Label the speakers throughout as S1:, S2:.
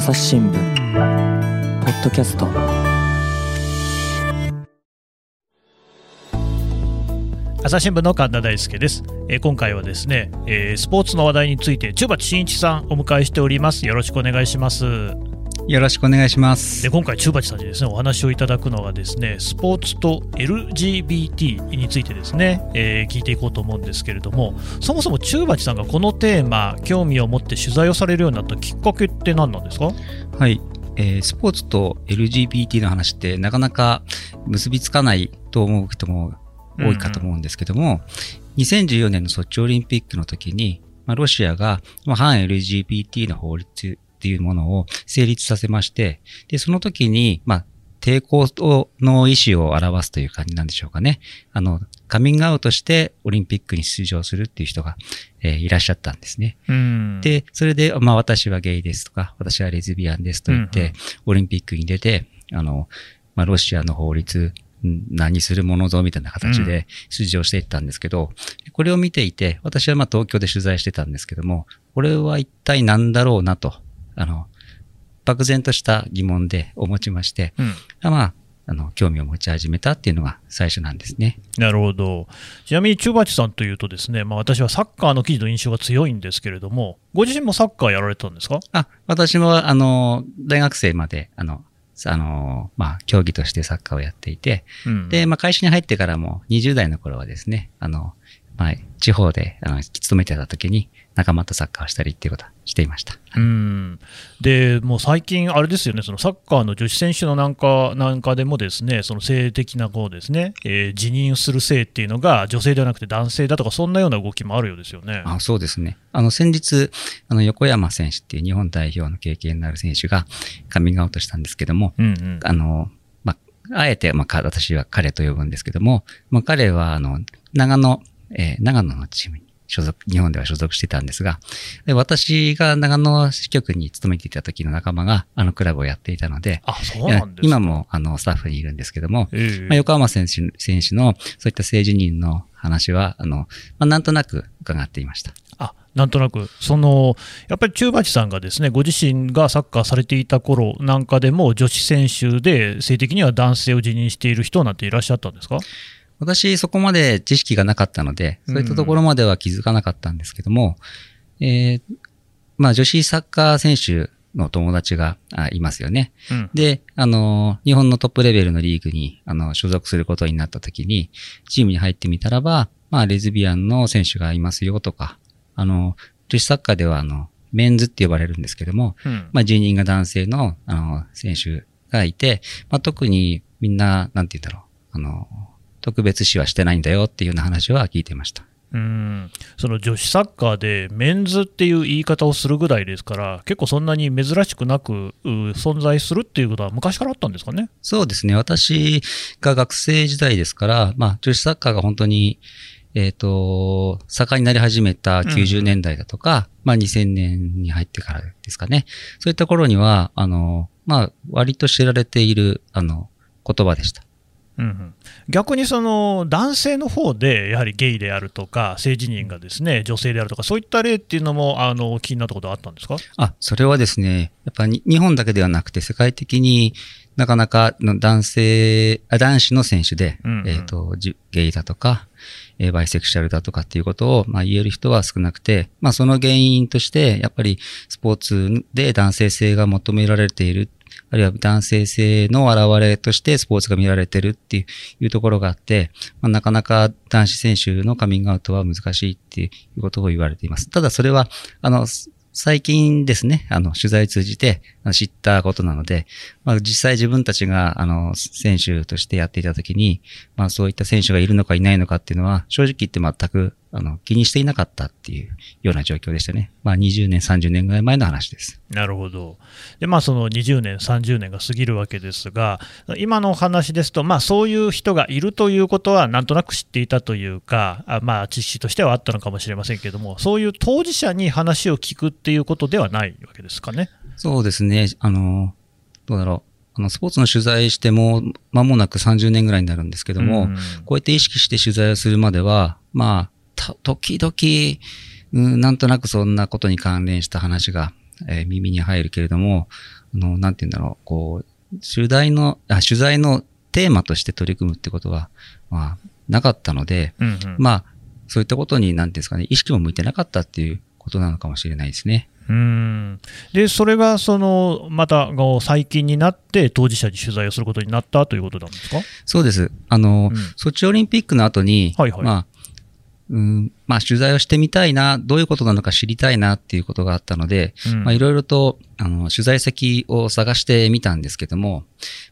S1: 朝日新聞ポッドキャスト。
S2: 朝日新聞の神田大輔です、えー今回はですね、えースポーツの話題について中鉢真一さんお迎えしております。よろしくお願いします。
S3: よろしくお願いします
S2: で。今回中鉢さんにですねお話をいただくのがですねスポーツと LGBT についてですね、えー聞いていこうと思うんですけれどもそもそも中鉢さんがこのテーマ興味を持って取材をされるようになったきっかけって何なんですか？
S3: はい。えースポーツと LGBT の話ってなかなか結びつかないと思う人も多いかと思うんですけども、2014年のソチオリンピックの時に、まあ、ロシアが、まあ、反 LGBT の法律っていうものを成立させまして、で、その時に、まあ、抵抗をの意思を表すという感じなんでしょうかね。あの、カミングアウトしてオリンピックに出場するっていう人が、えーいらっしゃったんですね。
S2: うん
S3: で、それで、まあ私はゲイですとか、私はレズビアンですと言って、
S2: うんうん
S3: オリンピックに出て、あの、まあロシアの法律、ん何するものぞみたいな形
S2: う
S3: で出場していったんですけど、これを見ていて、私はまあ東京で取材してたんですけども、これは一体何だろうなと、あの、漠然とした疑問で思ちまして、
S2: うん
S3: まあ、あの、興味を持ち始めたっていうのが最初なんですね。
S2: なるほど。ちなみに中鉢さんというとですね、まあ、私はサッカーの記事の印象が強いんですけれども、ご自身もサッカーやられてたんですか？
S3: あ、私も、あの、大学生まで、あの、あの、まあ、競技としてサッカーをやっていて、
S2: うん
S3: で、まあ、会社に入ってからも、20代の頃はですね、あの、まあ、地方で、あの、勤めてた時に、仲間とサッカーをしたりっていうことはしていました。
S2: うんでもう最近、あれですよね、そのサッカーの女子選手のなんかなんかでも、ですねその性的なこうですね、えー辞任する性っていうのが女性ではなくて男性だとか、そんなような動きもあるようですよね。
S3: あそうですね。あの、先日、あの、横山選手っていう日本代表の経験のある選手がカミングアウトしたんですけども、
S2: うんうん
S3: あの、まあ、あえて、まあ、か私は彼と呼ぶんですけども、まあ、彼は、あの、長野、えー長野のチームに所属、日本では所属してたんですが、で私が長野支局に勤めていた時の仲間が、あのクラブをやっていたので、
S2: あそうなんですか。
S3: 今も、あの、スタッフにいるんですけども、
S2: ええ。
S3: まあ、横浜選手選手のそういった政治人の話は、あの、まあ、なんとなく伺っていました。
S2: あなんとなく、そのやっぱり中鉢さんがですねご自身がサッカーされていた頃なんかでも、女子選手で性的には男性を辞任している人なんていらっしゃったんですか？
S3: 私、そこまで知識がなかったので、そういったところまでは気づかなかったんですけども、えーまあ、女子サッカー選手の友達があいますよね。
S2: うん。
S3: で、あの、日本のトップレベルのリーグに、あの、所属することになった時に、チームに入ってみたらば、まあ、レズビアンの選手がいますよとか、あの、女子サッカーでは、あの、メンズって呼ばれるんですけども、
S2: うん。
S3: まあ、10人が男性の、あの、選手がいて、まあ、特にみんな、なんて言うんだろう、あの、特別視はしてないんだよっていうような話は聞いてました。
S2: うんその女子サッカーでメンズっていう言い方をするぐらいですから、結構そんなに珍しくなくう存在するっていうことは昔からあったんですかね？
S3: そうですね。私が学生時代ですから、まあ、女子サッカーが本当に、えっ、と、盛んになり始めた90年代だとか、まあ2000年に入ってからですかね。そういった頃には、あの、まあ、割と知られている、あの、言葉でした。
S2: うんうん、逆にその男性の方で、やはりゲイであるとか、性自認がですね女性であるとか、そういった例っていうのもあの気になったことはあったんですか？
S3: あ、それはですね、やっぱり日本だけではなくて世界的になかなかの男性、あ男子の選手で、
S2: うんうん。
S3: えっ、と、じゲイだとか、えーバイセクシャルだとかっていうことを、まあ、言える人は少なくて、まあ、その原因として、やっぱりスポーツで男性性が求められている、あるいは男性性の表れとしてスポーツが見られてるっていうところがあって、まあ、なかなか男子選手のカミングアウトは難しいっていうことを言われています。ただそれは、あの、最近ですね、あの、取材通じて知ったことなので、まあ、実際自分たちが、あの、選手としてやっていたときに、まあ、そういった選手がいるのかいないのかっていうのは、正直言って全く、あの、気にしていなかったっていうような状況でしたね。まあ、20年、30年ぐらい前の話です。
S2: なるほど。で、まあ、その20年、30年が過ぎるわけですが、今のお話ですと、まあ、そういう人がいるということは、なんとなく知っていたというか、あまあ、知識としてはあったのかもしれませんけれども、そういう当事者に話を聞くっていうことではないわけですかね。
S3: そうですね。あの、どうだろう。あの、スポーツの取材しても、間もなく30年ぐらいになるんですけども、
S2: うん
S3: こうやって意識して取材をするまでは、まあ、た時々、うん、なんとなくそんなことに関連した話がえー耳に入るけれども、あの、なんて言うんだろう、こう、取材の、あ、取材のテーマとして取り組むってことは、まあ、なかったので、
S2: うんうん。
S3: まあ、そういったことに、なんていうんですかね、意識も向いてなかったっていうことなのかもしれないですね。
S2: うん。でそれがそのまた最近になって当事者に取材をすることになったということなんですか？
S3: そうです。あの、
S2: うん。
S3: ソチオリンピックの後に、
S2: はいはい。
S3: まあ、うん、まあ、取材をしてみたいな、どういうことなのか知りたいなっていうことがあったので、いろいろと、あの、取材先を探してみたんですけども、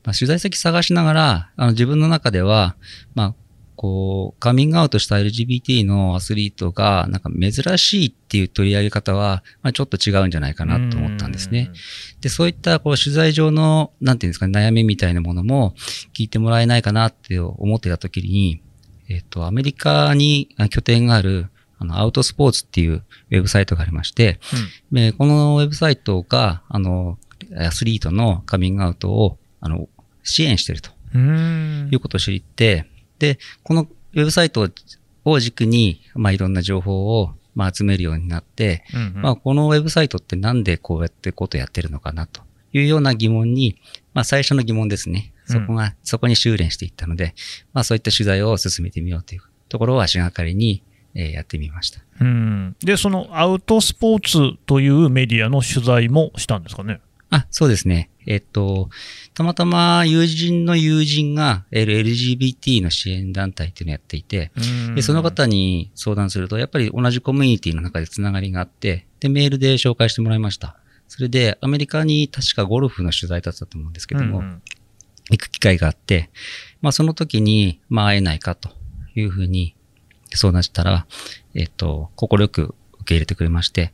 S3: まあ、取材先探しながら、あの、自分の中では、まあ、こう、カミングアウトした LGBT のアスリートが、なんか珍しいっていう取り上げ方は、まあ、ちょっと違うんじゃないかなと思ったんですね。で、そういった、こう、取材上の、なんていうんですかね、悩みみたいなものも聞いてもらえないかなって思ってた時に、えっと、アメリカにあ拠点がある、あの、アウトスポーツっていうウェブサイトがありまして、でこのウェブサイトが、あの、アスリートのカミングアウトを、あの、支援していると。
S2: うんうん。
S3: いうことを知って、で、このウェブサイトを軸に、まあ、いろんな情報を、まあ、集めるようになって、
S2: うんうん。
S3: まあ、このウェブサイトってなんでこうやってことやってるのかなというような疑問に、まあ、最初の疑問ですね。そこが、そこに修練していったので、まあ、そういった取材を進めてみようというところを足がかりに、えーやってみました。
S2: うんでそのアウトスポーツというメディアの取材もしたんですかね？
S3: あ、そうですね。えっと、たまたま友人の友人が LGBT の支援団体っていうのをやっていて、で、その方に相談すると、やっぱり同じコミュニティの中でつながりがあって、で、メールで紹介してもらいました。それで、アメリカに確かゴルフの取材だったと思うんですけども、
S2: うんうん
S3: 行く機会があって、まあその時に、まあ会えないかというふうに相談したら、えっと、快く受け入れてくれまして、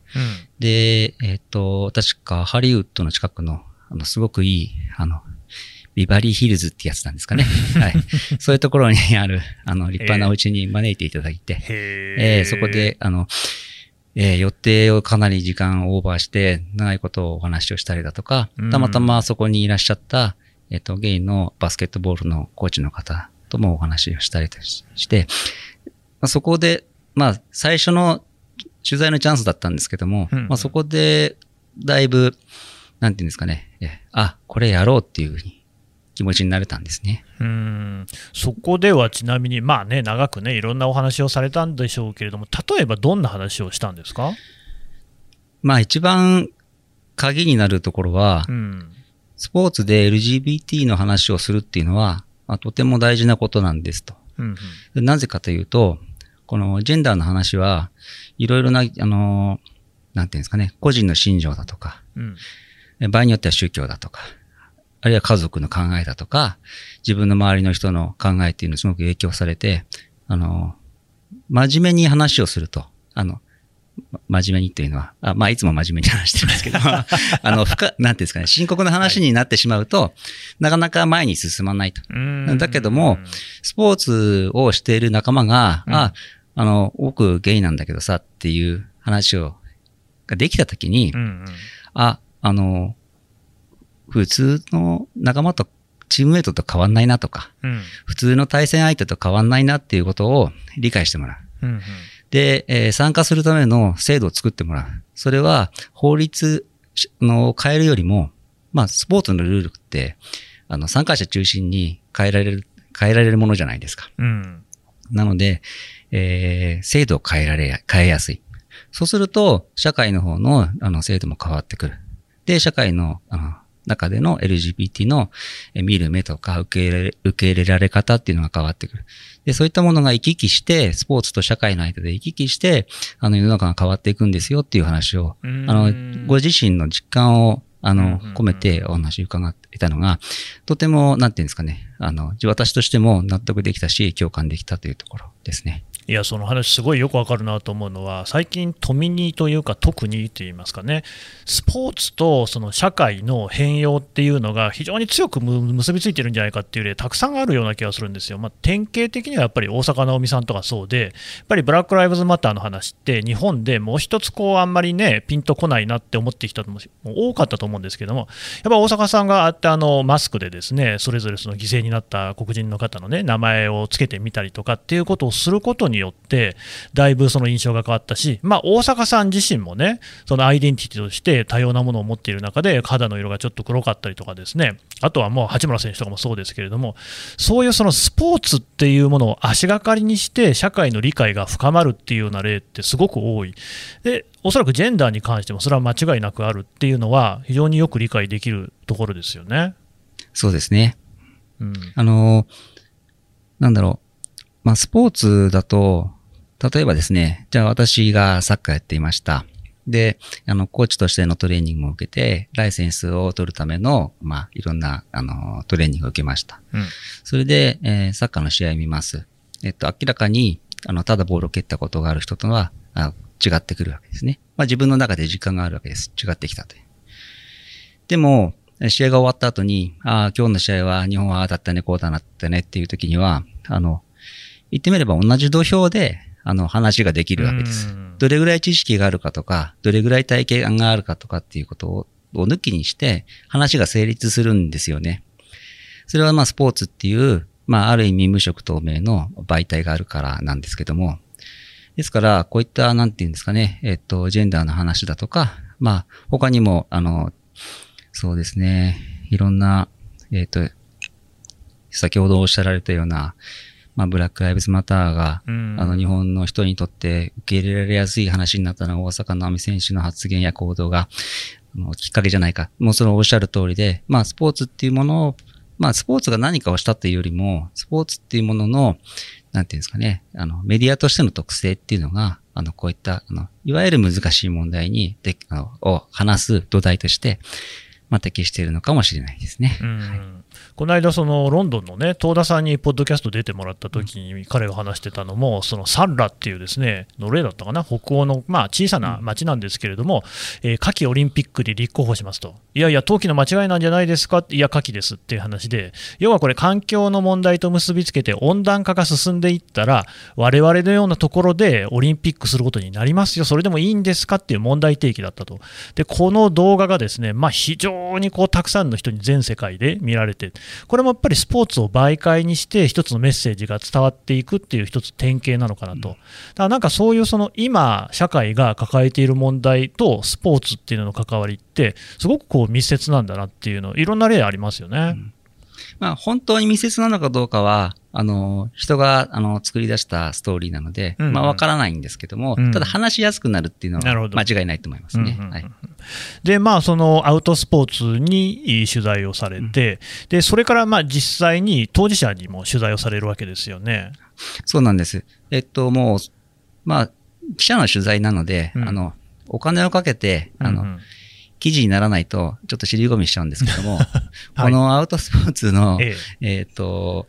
S3: で、えっと、確かハリウッドの近くの、あの、すごくいい、あの、ビバリーヒルズってやつなんですかね。はい。そういうところに ある、あの、立派なお家に招いていただいて、
S2: へ
S3: えーそこで、あの、えー予定をかなり時間オーバーして、長いことをお話をしたりだとか
S2: うん、
S3: たまたまそこにいらっしゃった、えっ、と、ゲイのバスケットボールのコーチの方ともお話をしたりして、まあ、そこで、まあ、最初の取材のチャンスだったんですけども、
S2: うん。
S3: まあ、そこで、だいぶ、なんていうんですかね、えあ、これやろうっていうふうに気持ちになれたんですね。
S2: うん。そこではちなみに、まあね、長くね、いろんなお話をされたんでしょうけれども、例えばどんな話をしたんですか、
S3: まあ、一番鍵になるところは、
S2: うん
S3: スポーツで LGBT の話をするっていうのは、まあ、とても大事なことなんですと。
S2: うん
S3: でなぜかというと、このジェンダーの話は、いろいろな、あの、なんていうんですかね、個人の信条だとか、
S2: うん。
S3: え場合によっては宗教だとか、あるいは家族の考えだとか、自分の周りの人の考えっていうのにすごく影響されて、あの、真面目に話をすると、あの、ま真面目にというのは、あまあ、いつも真面目に話してますけど、あの、深、なんていうんですかね、深刻な話になってしまうと、なかなか前に進まないと。
S2: うん。
S3: だけどもスポーツをしている仲間が、
S2: うん。
S3: あ、あの、僕ゲイなんだけどさっていう話を、ができたときに、
S2: うんうん。
S3: あ、あの、普通の仲間と、チームメイトと変わんないなとか、
S2: うん。
S3: 普通の対戦相手と変わんないなっていうことを理解してもらう。
S2: うん
S3: で、えー参加するための制度を作ってもらう。それは法律のを変えるよりも、まあ、スポーツのルールって、あの、参加者中心に変えられる、変えられるものじゃないですか。
S2: うん
S3: なので、えー制度を変えられ、変えやすい。そうすると、社会の方の、あの、制度も変わってくる。で、社会の、あの、中での LGBT のえ見る目とか受け入れ、受け入れられ方っていうのが変わってくる。で、そういったものが行き来して、スポーツと社会の間で行き来して、あの、世の中が変わっていくんですよっていう話を、
S2: うん
S3: あの、ご自身の実感を、あの込めてお話を伺っていたのが、とても、なんていうんですかね、あの、私としても納得できたし、共感できたというところですね。
S2: いや、その話、すごいよくわかるなと思うのは、最近、トミニというか、特にといいますかね、スポーツとその社会の変容っていうのが非常に強く結びついてるんじゃないかっていう例、たくさんあるような気がするんですよ。まあ、典型的にはやっぱり大坂なおみさんとかそうで、やっぱりブラック・ライブズ・マターの話って、日本でもう一つ、こう、あんまりね、ピンとこないなって思ってきたのも多かったと思うんですけども、やっぱ大阪さんがあってあのマスクでですねそれぞれその犠牲になった黒人の方のね名前をつけてみたりとかっていうことをすることにによって、だいぶその印象が変わったし、まあ、大阪さん自身もね、そのアイデンティティとして多様なものを持っている中で、肌の色がちょっと黒かったりとかですね、あとはもう八村選手とかもそうですけれども、そういうそのスポーツっていうものを足がかりにして、社会の理解が深まるっていうような例ってすごく多い。でおそらくジェンダーに関してもそれは間違いなくあるっていうのは非常によく理解できるところですよね。
S3: そうですね。うん、あの、なんだろう。まあ、スポーツだと、例えばですね、じゃあ私がサッカーやっていました。で、あの、コーチとしてのトレーニングも受けて、ライセンスを取るための、まあ、いろんな、あの、トレーニングを受けました。うん、それで、えー、サッカーの試合見ます。えっと、明らかに、あの、ただボールを蹴ったことがある人とは、あ違ってくるわけですね。まあ自分の中で時間があるわけです。違ってきたという。でも、試合が終わった後に、ああ、今日の試合は日本はああだったね、こうだなったねっていう時には、あの、言ってみれば同じ土俵で、あの、話ができるわけです。どれぐらい知識があるかとか、どれぐらい体験があるかとかっていうことを、を抜きにして、話が成立するんですよね。それはまあスポーツっていう、まあある意味無色透明の媒体があるからなんですけども、ですから、こういった、なんていうんですかね、えっと、ジェンダーの話だとか、まあ、他にも、あの、そうですね、いろんな、えっと、先ほどおっしゃられたような、まあ、ブラック・ライブズ・マターが、あの、日本の人にとって受け入れられやすい話になったのは、大阪の亜美選手の発言や行動が、きっかけじゃないか。もうそのおっしゃる通りで、まあ、スポーツっていうものを、まあ、スポーツが何かをしたっていうよりも、スポーツっていうものの、なんていうんですかね、あの、メディアとしての特性っていうのが、あの、こういった、あの、いわゆる難しい問題に、で、あの、を話す土台として、まあ、適しているのかもしれないですね。はい
S2: この間、そのロンドンのね、東田さんにポッドキャスト出てもらった時に、彼が話してたのも、そのサンラっていうですね、の例だったかな、北欧の、まあ、小さな町なんですけれども、えー、夏季オリンピックに立候補しますと、いやいや、冬季の間違いなんじゃないですか？いや、夏季ですっていう話で、要はこれ、環境の問題と結びつけて、温暖化が進んでいったら、我々のようなところでオリンピックすることになりますよ、それでもいいんですかっていう問題提起だったと。で、この動画がですね、まあ、非常にこうたくさんの人に全世界で見られて、これもやっぱりスポーツを媒介にして一つのメッセージが伝わっていくっていう一つ典型なのかなと、だからなんかそういうその今社会が抱えている問題とスポーツっていうのの関わりってすごくこう密接なんだなっていうのいろんな例ありますよね。うん
S3: まあ、本当に密接なのかどうかは、あの、人が、あの、作り出したストーリーなので、うんうん、まあ、わからないんですけども、うん、ただ話しやすくなるっていうのは間違いないと思いますね。はい。
S2: で、まあ、そのアウトスポーツに取材をされて、うん、で、それから、まあ、実際に当事者にも取材をされるわけですよね。
S3: そうなんです。えっと、もう、まあ、記者の取材なので、うん、あの、お金をかけて、あの、うんうん記事にならないと、ちょっと尻込みしちゃうんですけども、はい、このアウトスポーツの、ええ。えー、と、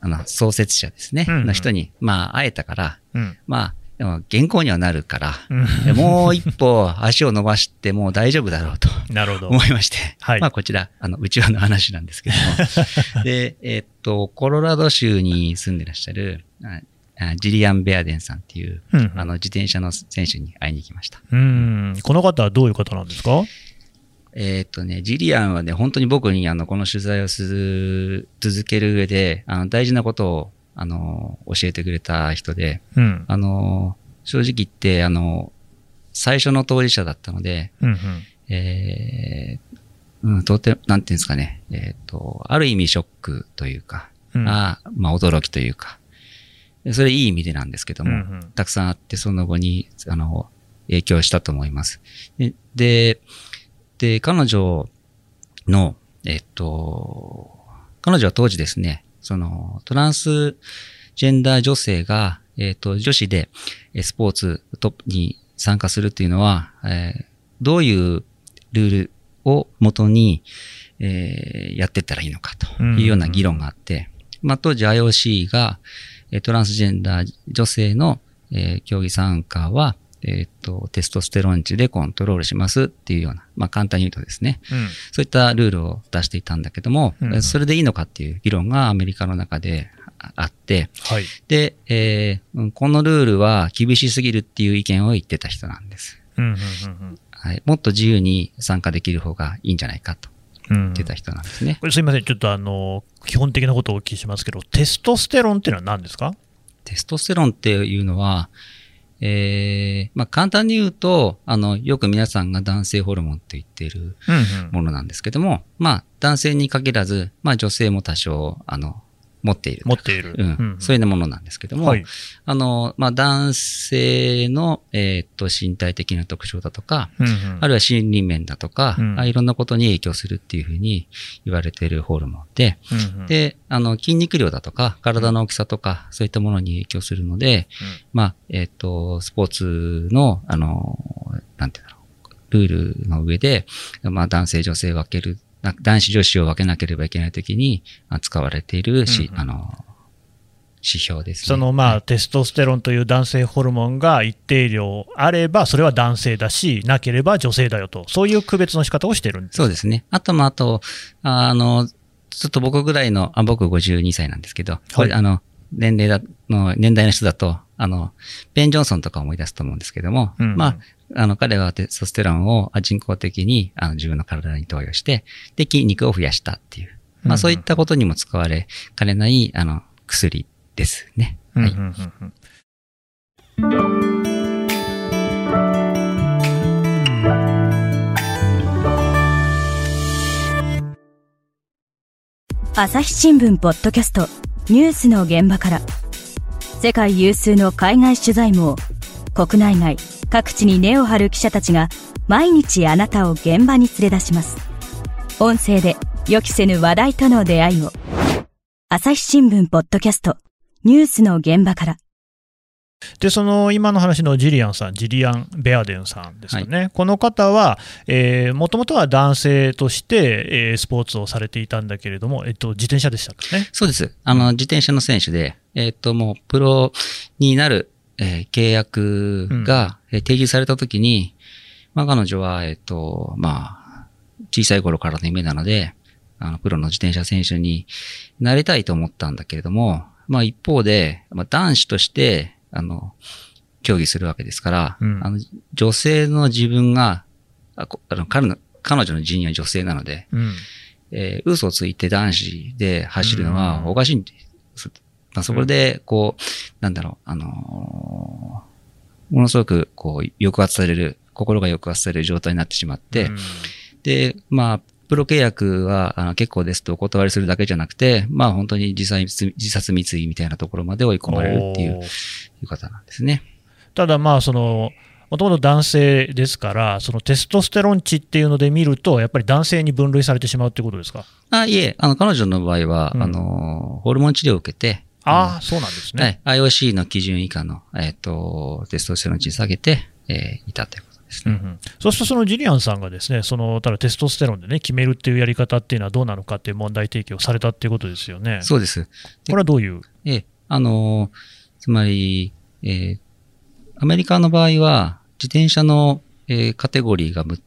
S3: あの、創設者ですね、うんうん、の人に、まあ、会えたから、うん、まあ、でも原稿にはなるから、うん、もう一歩足を伸ばしてもう大丈夫だろうとなるほど。思いまして、はい、まあこちら、あの、内輪の話なんですけども、で、えー、っと、コロラド州に住んでらっしゃる、ジリアン・ベアデンさんっていう、うん、あの自転車の選手に会いに行きました。
S2: うん。この方はどういう方なんですか？
S3: えっ、とね、ジリアンはね、本当に僕にあの、この取材をする、続ける上で、あの、大事なことを、あの、教えてくれた人で、うん、あの、正直言って、あの、最初の当事者だったので、うんうん、えー、うん、とて、なんていうんですかね、えっ、ー、と、ある意味ショックというか、うん、あまあ驚きというか、それいい意味でなんですけども、うんうん、たくさんあって、その後に、あの、影響したと思います。で、で、で彼女の、えっと、彼女は当時ですね、その、トランスジェンダー女性が、えっと、女子でスポーツトップに参加するっていうのは、えー、どういうルールをもとに、えー、やっていったらいいのかというような議論があって、まあ、当時 IOC が、トランスジェンダー女性の、えー、競技参加は、えっ、と、テストステロン値でコントロールしますっていうような、まあ簡単に言うとですね、うん、そういったルールを出していたんだけども、うんうん、それでいいのかっていう議論がアメリカの中であって、はい、で、えー、このルールは厳しすぎるっていう意見を言ってた人なんです。はい、もっと自由に参加できる方がいいんじゃないかと。言ってた人なん。ですね。
S2: これすみません、ちょっとあの、基本的なことをお聞きしますけど、テストステロンっていうのは何ですか？
S3: テストステロンっていうのは、えー、まあ、簡単に言うと、あの、よく皆さんが男性ホルモンと言っている
S2: うんうん。
S3: ものなんですけども、まあ、男性に限らず、まあ、女性も多少、あの、持っている。
S2: 持っている。
S3: うん。そういうものなんですけども、
S2: はい。
S3: あの、まあ、男性の、えーっと、身体的な特徴だとか、
S2: うんうん
S3: あるいは心理面だとか、
S2: うん
S3: あいろんなことに影響するっていうふうに言われているホルモンで、
S2: うんうん
S3: で、あの、筋肉量だとか、体の大きさとか、そういったものに影響するので、まあ、えっ、と、スポーツの、あの、なんていうんだろう、ルールの上で、まあ、男性、女性分ける、な男子、女子を分けなければいけないときに、あ使われているし、
S2: うんうん
S3: あの、指標ですね。
S2: そのまあ、
S3: はい
S2: テストステロンという男性ホルモンが一定量あれば、それは男性だし、なければ女性だよと、そういう区別の仕方をしてるんです。
S3: そうですね。あと、まあ、あと、あの、ちょっと僕ぐらいの、あ僕52歳なんですけど、これ、あの、年齢だ、の、年代の人だと、あの、ベン・ジョンソンとか思い出すと思うんですけども、
S2: うんうん
S3: まあ、あの、彼はテストステロンをあ人工的に、あの、自分の体に投与して、で、筋肉を増やしたっていう。まあ、そういったことにも使われかねない、あの、薬ですね。はい。
S2: うんうんうんうん
S4: 朝日新聞ポッドキャストニュースの現場から世界有数の海外取材網国内外各地に根を張る記者たちが毎日あなたを現場に連れ出します。音声で予期せぬ話題との出会いを。朝日新聞ポッドキャストニュースの現場から。
S2: で、その今の話のジリアンさん、ジリアン・ベアデンさんですよね、この方は、もともとは男性として、えースポーツをされていたんだけれども、えっと、自転車でしたかね。
S3: そうです。あの、自転車の選手で、えっ、と、もう、プロになる、えー契約が、えー提示されたときに、まあ、彼女は、えっ、と、まあ、小さい頃からの夢なので、あの、プロの自転車選手になりたいと思ったんだけれども、まあ、一方で、まあ、男子として、あの、競技するわけですから、
S2: うん
S3: あの、女性の自分が、あの彼の、彼女の人員は女性なので、
S2: うん。
S3: えー嘘をついて男子で走るのは
S2: うん
S3: おかしいんです。まあ、そこで、こう、なんだろう、あのーものすごく、こう、抑圧される、心が抑圧される状態になってしまって、
S2: うん
S3: で、まあ、プロ契約はあの結構ですとお断りするだけじゃなくて、まあ本当に自殺自殺未遂みたいなところまで追い込まれるっていういう方なんですね。
S2: ただまあそのもともと男性ですから、そのテストステロン値っていうので見ると、やっぱり男性に分類されてしまうってことですか？
S3: あ、いえ、あの、彼女の場合は、
S2: うん
S3: あの、ホルモン治療を受けて、
S2: ああ、そうなんですね。
S3: はい。IOC の基準以下の、えっ、と、テストステロン値下げて、えーいたということですね。
S2: うんうん、そうすると、そのジリアンさんがですね、そのただテストステロンでね、決めるっていうやり方っていうのはどうなのかっていう問題提起をされたっていうことですよね。
S3: そうです。
S2: これはどういう？
S3: ええ、あのーつまり、えーアメリカの場合は、自転車の、えーカテゴリーがむ、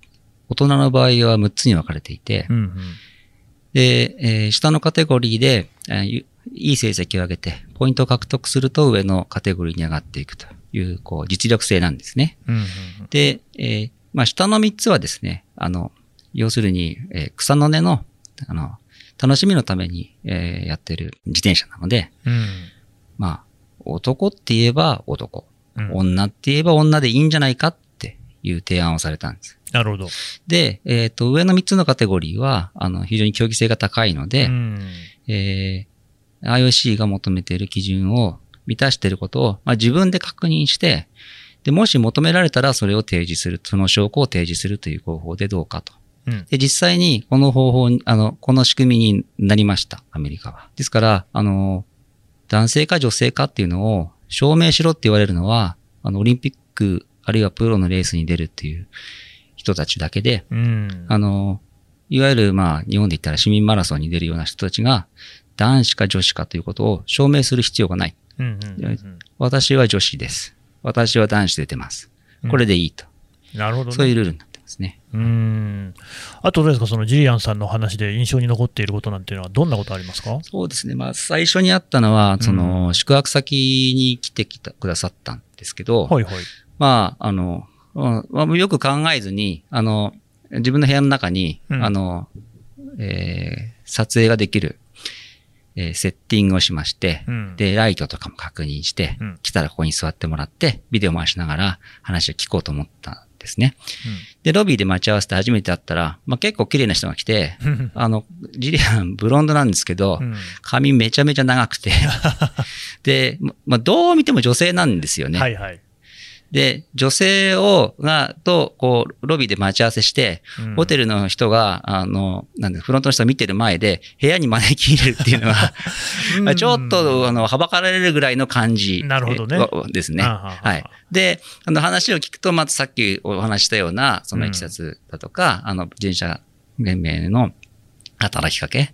S3: 大人の場合は6つに分かれていて、
S2: うんうん
S3: で、えー下のカテゴリーで、えーゆいい成績を上げて、ポイントを獲得すると上のカテゴリーに上がっていくという、こう、実力性なんですね。
S2: うんうん
S3: で、えーまあ、下の3つはですね、あの、要するに、えー草の根の、あの、楽しみのために、えーやってる自転車なので、
S2: うん
S3: まあ、男って言えば男、
S2: うん
S3: 女って言えば女でいいんじゃないかっていう提案をされたんです。
S2: なるほど。
S3: で、えっ、と、上の3つのカテゴリーは、あの、非常に競技性が高いので、
S2: うん
S3: えー IOC が求めている基準を満たしていることを、まあ、自分で確認して、で、もし求められたらそれを提示する、その証拠を提示するという方法でどうかと。
S2: うん
S3: で、実際にこの方法に、あの、この仕組みになりました、アメリカは。ですから、あの、男性か女性かっていうのを証明しろって言われるのは、あの、オリンピック、あるいはプロのレースに出るっていう人たちだけで、
S2: うん
S3: あの、いわゆる、まあ、日本で言ったら市民マラソンに出るような人たちが、男子か女子かということを証明する必要がない。
S2: うんうんうん
S3: 私は女子です。私は男子で出てます。これでいいと。
S2: なるほど、ね。
S3: そういうルールになってますね。
S2: うん。あとどうですか、そのジリアンさんの話で印象に残っていることなんていうのはどんなことありますか？
S3: そうですね。まあ、最初にあったのは、その、宿泊先に来てきたくださったんですけど、
S2: はいはい。
S3: まあ、あの、うんまあよく考えずに、あの、自分の部屋の中に、
S2: うん
S3: あの、えー撮影ができる、えーセッティングをしまして、
S2: うん、
S3: で、ライトとかも確認して、
S2: うん
S3: 来たらここに座ってもらって、ビデオ回しながら話を聞こうと思ったんですね。で、ロビーで待ち合わせて初めて会ったら、まあ、結構綺麗な人が来て、
S2: うん
S3: あの、ジリアン、ブロンドなんですけど、
S2: うん
S3: 髪めちゃめちゃ長くて、で、ままあ、どう見ても女性なんですよね。
S2: はいはい。
S3: で、女性を、が、と、こう、ロビーで待ち合わせして、
S2: うん
S3: ホテルの人が、あの、なんで、フロントの人が見てる前で、部屋に招き入れるっていうのは、まあちょっと、あの、はばかられるぐらいの感じ。
S2: なるほどね
S3: ですね。
S2: あは
S3: い。で、あの、話を聞くと、まずさっきお話ししたような、そのいきさつだとか、あの、人社連盟の働きかけ、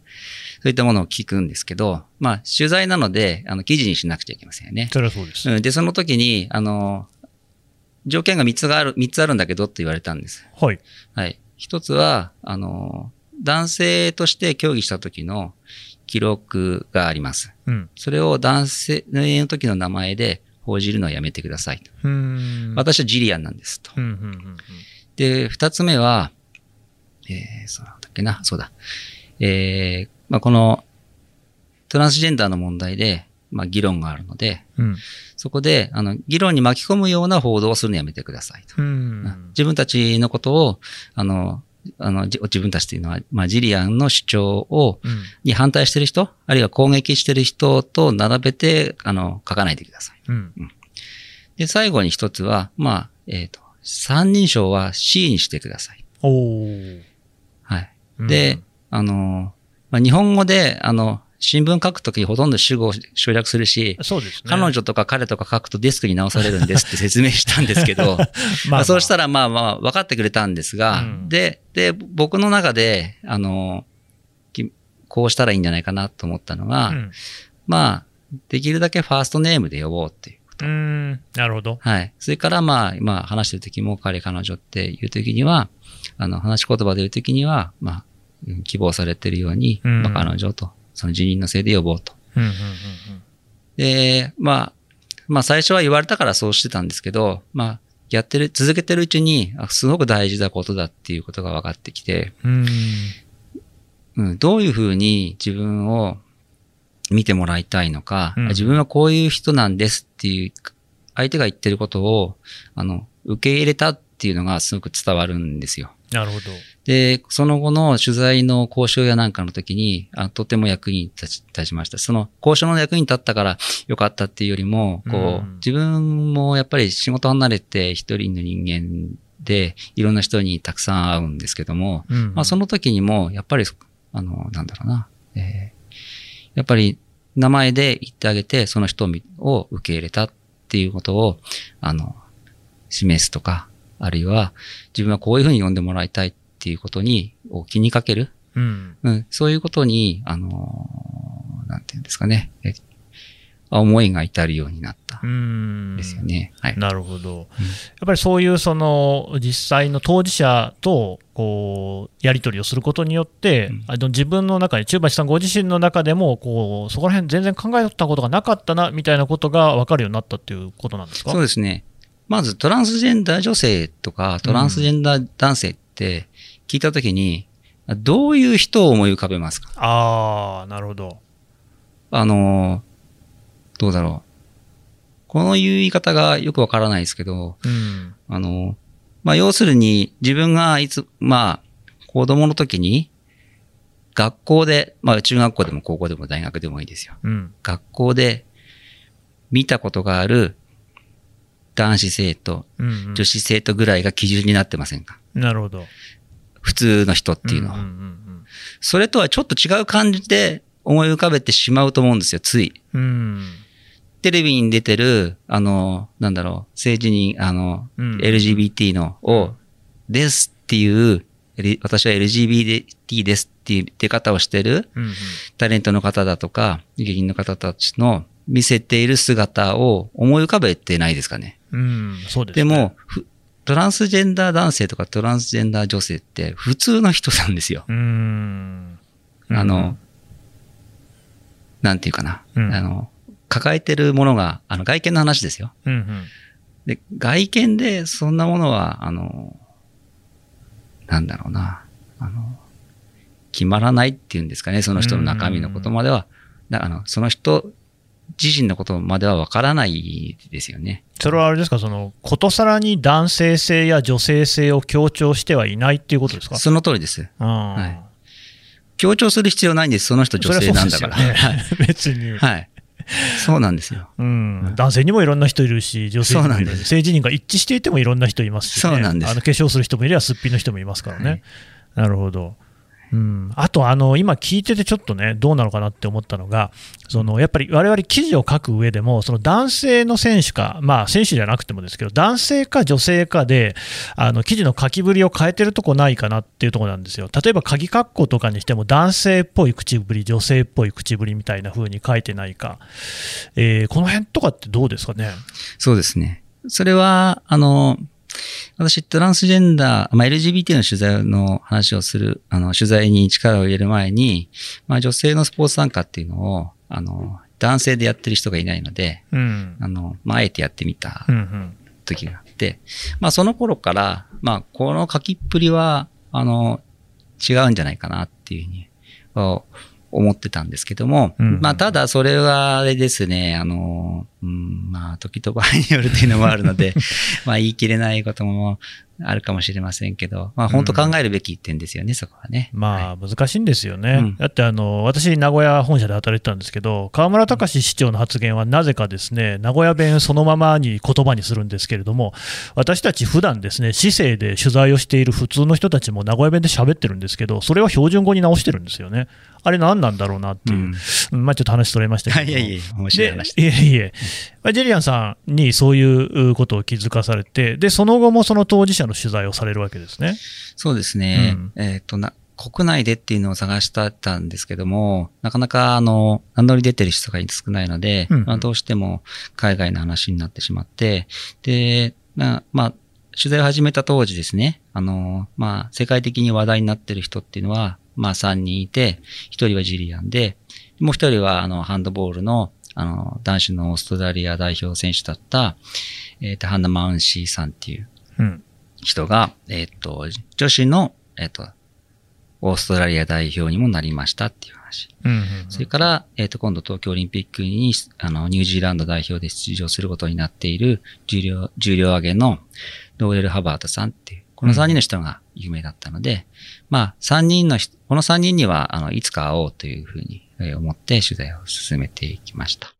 S3: そういったものを聞くんですけど、まあ、取材なので、あの、記事にしなくちゃいけませんよね。
S2: それはそうです。
S3: うん、で、その時に、あの、条件が3つがある、3つあるんだけどって言われたんです。
S2: はい。
S3: はい。一つは、あの、男性として協議した時の記録があります。
S2: うん。
S3: それを男性の時の名前で報じるのはやめてくださいと。
S2: うーん。
S3: 私はジリアンなんですと。
S2: うんうんうん
S3: で、二つ目は、えー、そうなんだっけな、そうだ。えー、まあ、この、トランスジェンダーの問題で、まあ、議論があるので、
S2: うん。うん。
S3: そこで、あの、議論に巻き込むような報道をするのやめてくださいと。
S2: うん。
S3: 自分たちのことを、あの、あの、じ自分たちというのは、まあ、ジリアンの主張を、
S2: うん。
S3: に反対してる人、あるいは攻撃してる人と並べて、あの、書かないでください。
S2: うん。
S3: で、最後に一つは、まあ、えっ、と、三人称は C にしてください。
S2: おー。
S3: はい。
S2: うん
S3: で、あの、まあ、日本語で、あの、新聞書くときほとんど主語を省略するし、
S2: そうですね。
S3: 彼女とか彼とか書くとデスクに直されるんですって説明したんですけど、まあ、そうした
S2: ら、
S3: らまあまあ分かってくれたんですが、
S2: うん
S3: で、で、僕の中で、あの、きこうしたらいいんじゃないかなと思ったのが、
S2: うん。
S3: まあ、できるだけファーストネームで呼ぼうっていう。
S2: うーん。なるほど。
S3: はい。それからまあ、今話してる時も彼彼女っていう時には、あの、話し言葉で言う時には、まあ、うん希望されてるように、
S2: うん
S3: まあ、彼女と、その辞任のせいで呼ぼうと。で、まあ、まあ最初は言われたからそうしてたんですけど、まあ、やってる、続けてるうちに、あすごく大事なことだっていうことが分かってきて、
S2: うん。
S3: うん、どういうふうに自分を見てもらいたいのか、
S2: うん
S3: 自分はこういう人なんですっていう、相手が言ってることを、あの、受け入れたっていうのがすごく伝わるんですよ。
S2: なるほど。
S3: で、その後の取材の交渉やなんかの時に、あとても役に立ち立ちました。その交渉の役に立ったから良かったっていうよりも、こう、
S2: うん
S3: 自分もやっぱり仕事離れて一人の人間で、いろんな人にたくさん会うんですけども、
S2: うん。
S3: まあその時にも、やっぱり、あの、なんだろうな、えーやっぱり名前で言ってあげて、その人を受け入れたっていうことを、あの、示すとか、あるいは自分はこういうふうに呼んでもらいたいっていうことに、を気にかける。
S2: うん。
S3: うん、そういうことに、あのーなんていうんですかね、え思いが至るようになった
S2: う。ん。
S3: ですよね。はい。
S2: なるほど。やっぱりそういうその実際の当事者とこうやり取りをすることによって、
S3: うん
S2: あの自分の中に、中橋さんご自身の中でもこう、そこら辺全然考えたことがなかったなみたいなことが分かるようになったっていうことなんですか？
S3: そうですね。まずトランスジェンダー女性とかトランスジェンダー男性って聞いたときに、どういう人を思い浮かべますか？
S2: ああ、なるほど。
S3: あの、どうだろう。この言い方がよくわからないですけど、
S2: うん。
S3: あの、まあ、要するに自分がいつ、まあ、子供の時に学校で、まあ、中学校でも高校でも大学でもいいですよ。
S2: うん。
S3: 学校で見たことがある男子生徒、
S2: うん、うん。
S3: 女子生徒ぐらいが基準になってませんか？
S2: なるほど。っ
S3: 普通の人っていうのは。それとはちょっと違う感じで思い浮かべてしまうと思うんですよ、つい。
S2: うん。うん。
S3: テレビに出てる、あの、なんだろう、政治に、あの、
S2: うん
S3: LGBT の、を、ですっていう、私は LGBT ですっていう出方をしてる
S2: うん。
S3: タレントの方だとか、芸人の方たちの見せている姿を思い浮かべてないですかね。
S2: うん。そうです、ね。
S3: でも、ふトランスジェンダー男性とかトランスジェンダー女性って普通の人なんですよ。
S2: うん。
S3: あの、なんていうかな。
S2: うん
S3: あの、抱えてるものが、あの、外見の話ですよ。
S2: うんうん。
S3: で、外見でそんなものは、あの、なんだろうな。あの、決まらないっていうんですかね。その人の中身のことまではだあのその人自身のことまではわからないですよね。
S2: それはあれですか、そのことさらに男性性や女性性を強調してはいないっていうことですか？
S3: その通りです。
S2: はい
S3: 強調する必要ないんです。その人女性なんだから。
S2: ね、別に、
S3: はい。そうなんですよ。
S2: うん、男性にもいろんな人いるし、女性にもいる
S3: そうなんです
S2: 政治人が一致していてもいろんな人いますし、ね、
S3: そうなんです
S2: あの化粧する人もいれば、すっぴんの人もいますからね。
S3: はい
S2: なるほど。うん、あとあの、今聞いててちょっとね、どうなのかなって思ったのが、そのやっぱり我々記事を書く上でも、その男性の選手か、まあ、選手じゃなくてもですけど、男性か女性かで、あの記事の書きぶりを変えてるとこないかなっていうところなんですよ。例えば、鍵括弧とかにしても、男性っぽい口ぶり、女性っぽい口ぶりみたいな風に書いてないか、えーこの辺とかってどうですかね？
S3: そうですね。それは、あの、私、トランスジェンダー、まあ、LGBT の取材の話をする、あの、取材に力を入れる前に、まあ、女性のスポーツ参加っていうのを、あの、男性でやってる人がいないので、
S2: うん。
S3: あの、まあ、あえてやってみた
S2: うんうん
S3: 時があって、まあ、その頃から、まあ、この書きっぷりは、あの、違うんじゃないかなっていうふうに、あ思ってたんですけども、
S2: うん。
S3: まあ、ただ、それはあれですね、あの、うん、まあ、時と場合によるっていうのもあるので、まあ、言い切れないこともあるかもしれませんけど、まあ、本当考えるべき点ですよね、そこはね。
S2: まあ、難しいんですよね、
S3: うん。
S2: だってあの私、名古屋本社で働いてたんですけど、河村隆市長の発言はなぜかですね名古屋弁そのままに言葉にするんですけれども、私たち普段ですね市政で取材をしている普通の人たちも名古屋弁で喋ってるんですけど、それは標準語に直してるんですよね。あれ、何なんだろうなっていう、うんまあ、ちょっと話それましたけど。
S3: いやいや面白い
S2: で
S3: 話
S2: いえいえ、まあジェリアンさんにそういうことを気づかされて、でその後もその当事者の取材をされるわけですね。
S3: そうですね。
S2: うん
S3: えっ、とな、国内でっていうのを探してたんですけども、なかなかあの、名乗り出てる人が少ないので、
S2: うんうん
S3: まあ、どうしても海外の話になってしまって、で、なまあ、取材を始めた当時ですね、あの、まあ、世界的に話題になってる人っていうのは、まあ、3人いて、1人はジリアンで、もう1人はあの、ハンドボールの、あの、男子のオーストラリア代表選手だった、えっ、と、ハンナ・マウンシーさんっていう
S2: うん
S3: 人が、えっ、と、女子の、えっ、と、オーストラリア代表にもなりましたっていう話。
S2: うんうんうん
S3: それから、えっ、と、今度東京オリンピックに、あの、ニュージーランド代表で出場することになっている重量、重量上げのローレル・ハバートさんっていう、この3人の人が有名だったので、まあ、3人の人、この3人には、あの、いつか会おうというふうに思って取材を進めていきました。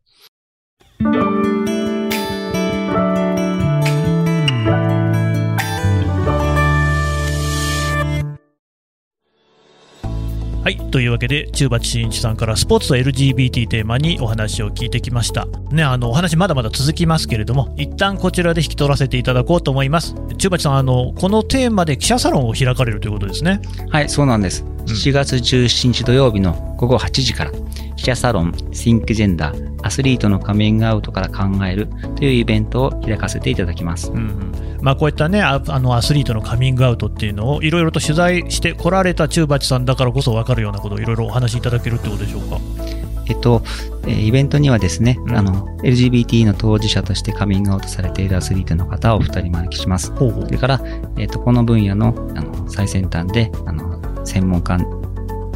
S2: はい。というわけで、中鉢真一さんからスポーツと LGBT テーマにお話を聞いてきました。ね、あの、お話まだまだ続きますけれども、一旦こちらで引き取らせていただこうと思います。中鉢さん、あの、このテーマで記者サロンを開かれるということですね。
S3: はい、そうなんです。7月17日土曜日の午後8時から、記者サロン、シンクジェンダー、アスリートのカミングアウトから考えるというイベントを開かせていただきます。
S2: うんうんまあ、こういったねああのアスリートのカミングアウトっていうのをいろいろと取材してこられた中鉢さんだからこそ分かるようなことをいろいろお話しいただけるってことでしょうか？
S3: えっと、えーイベントにはですね、
S2: うん
S3: あの、LGBT の当事者としてカミングアウトされているアスリートの方をお二人招きします。
S2: ほうほう
S3: それから、えっと、この分野の、あの、最先端で、あの、専門家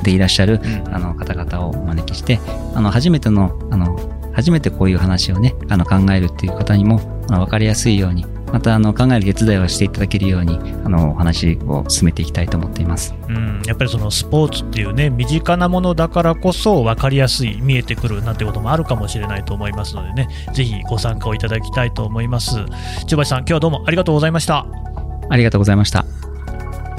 S3: でいらっしゃる、
S2: うん
S3: あの、方々をお招きして、あの、初めての、あの、初めてこういう話をね、あの、考えるっていう方にも、あの、わかりやすいように、また、あの、考える手伝いをしていただけるように、あの、お話を進めていきたいと思っています。
S2: うん、やっぱりそのスポーツっていうね身近なものだからこそ分かりやすい見えてくるなんてこともあるかもしれないと思いますのでねぜひご参加をいただきたいと思います中鉢さん今日はどうもありがとうございました
S3: ありがとうございました。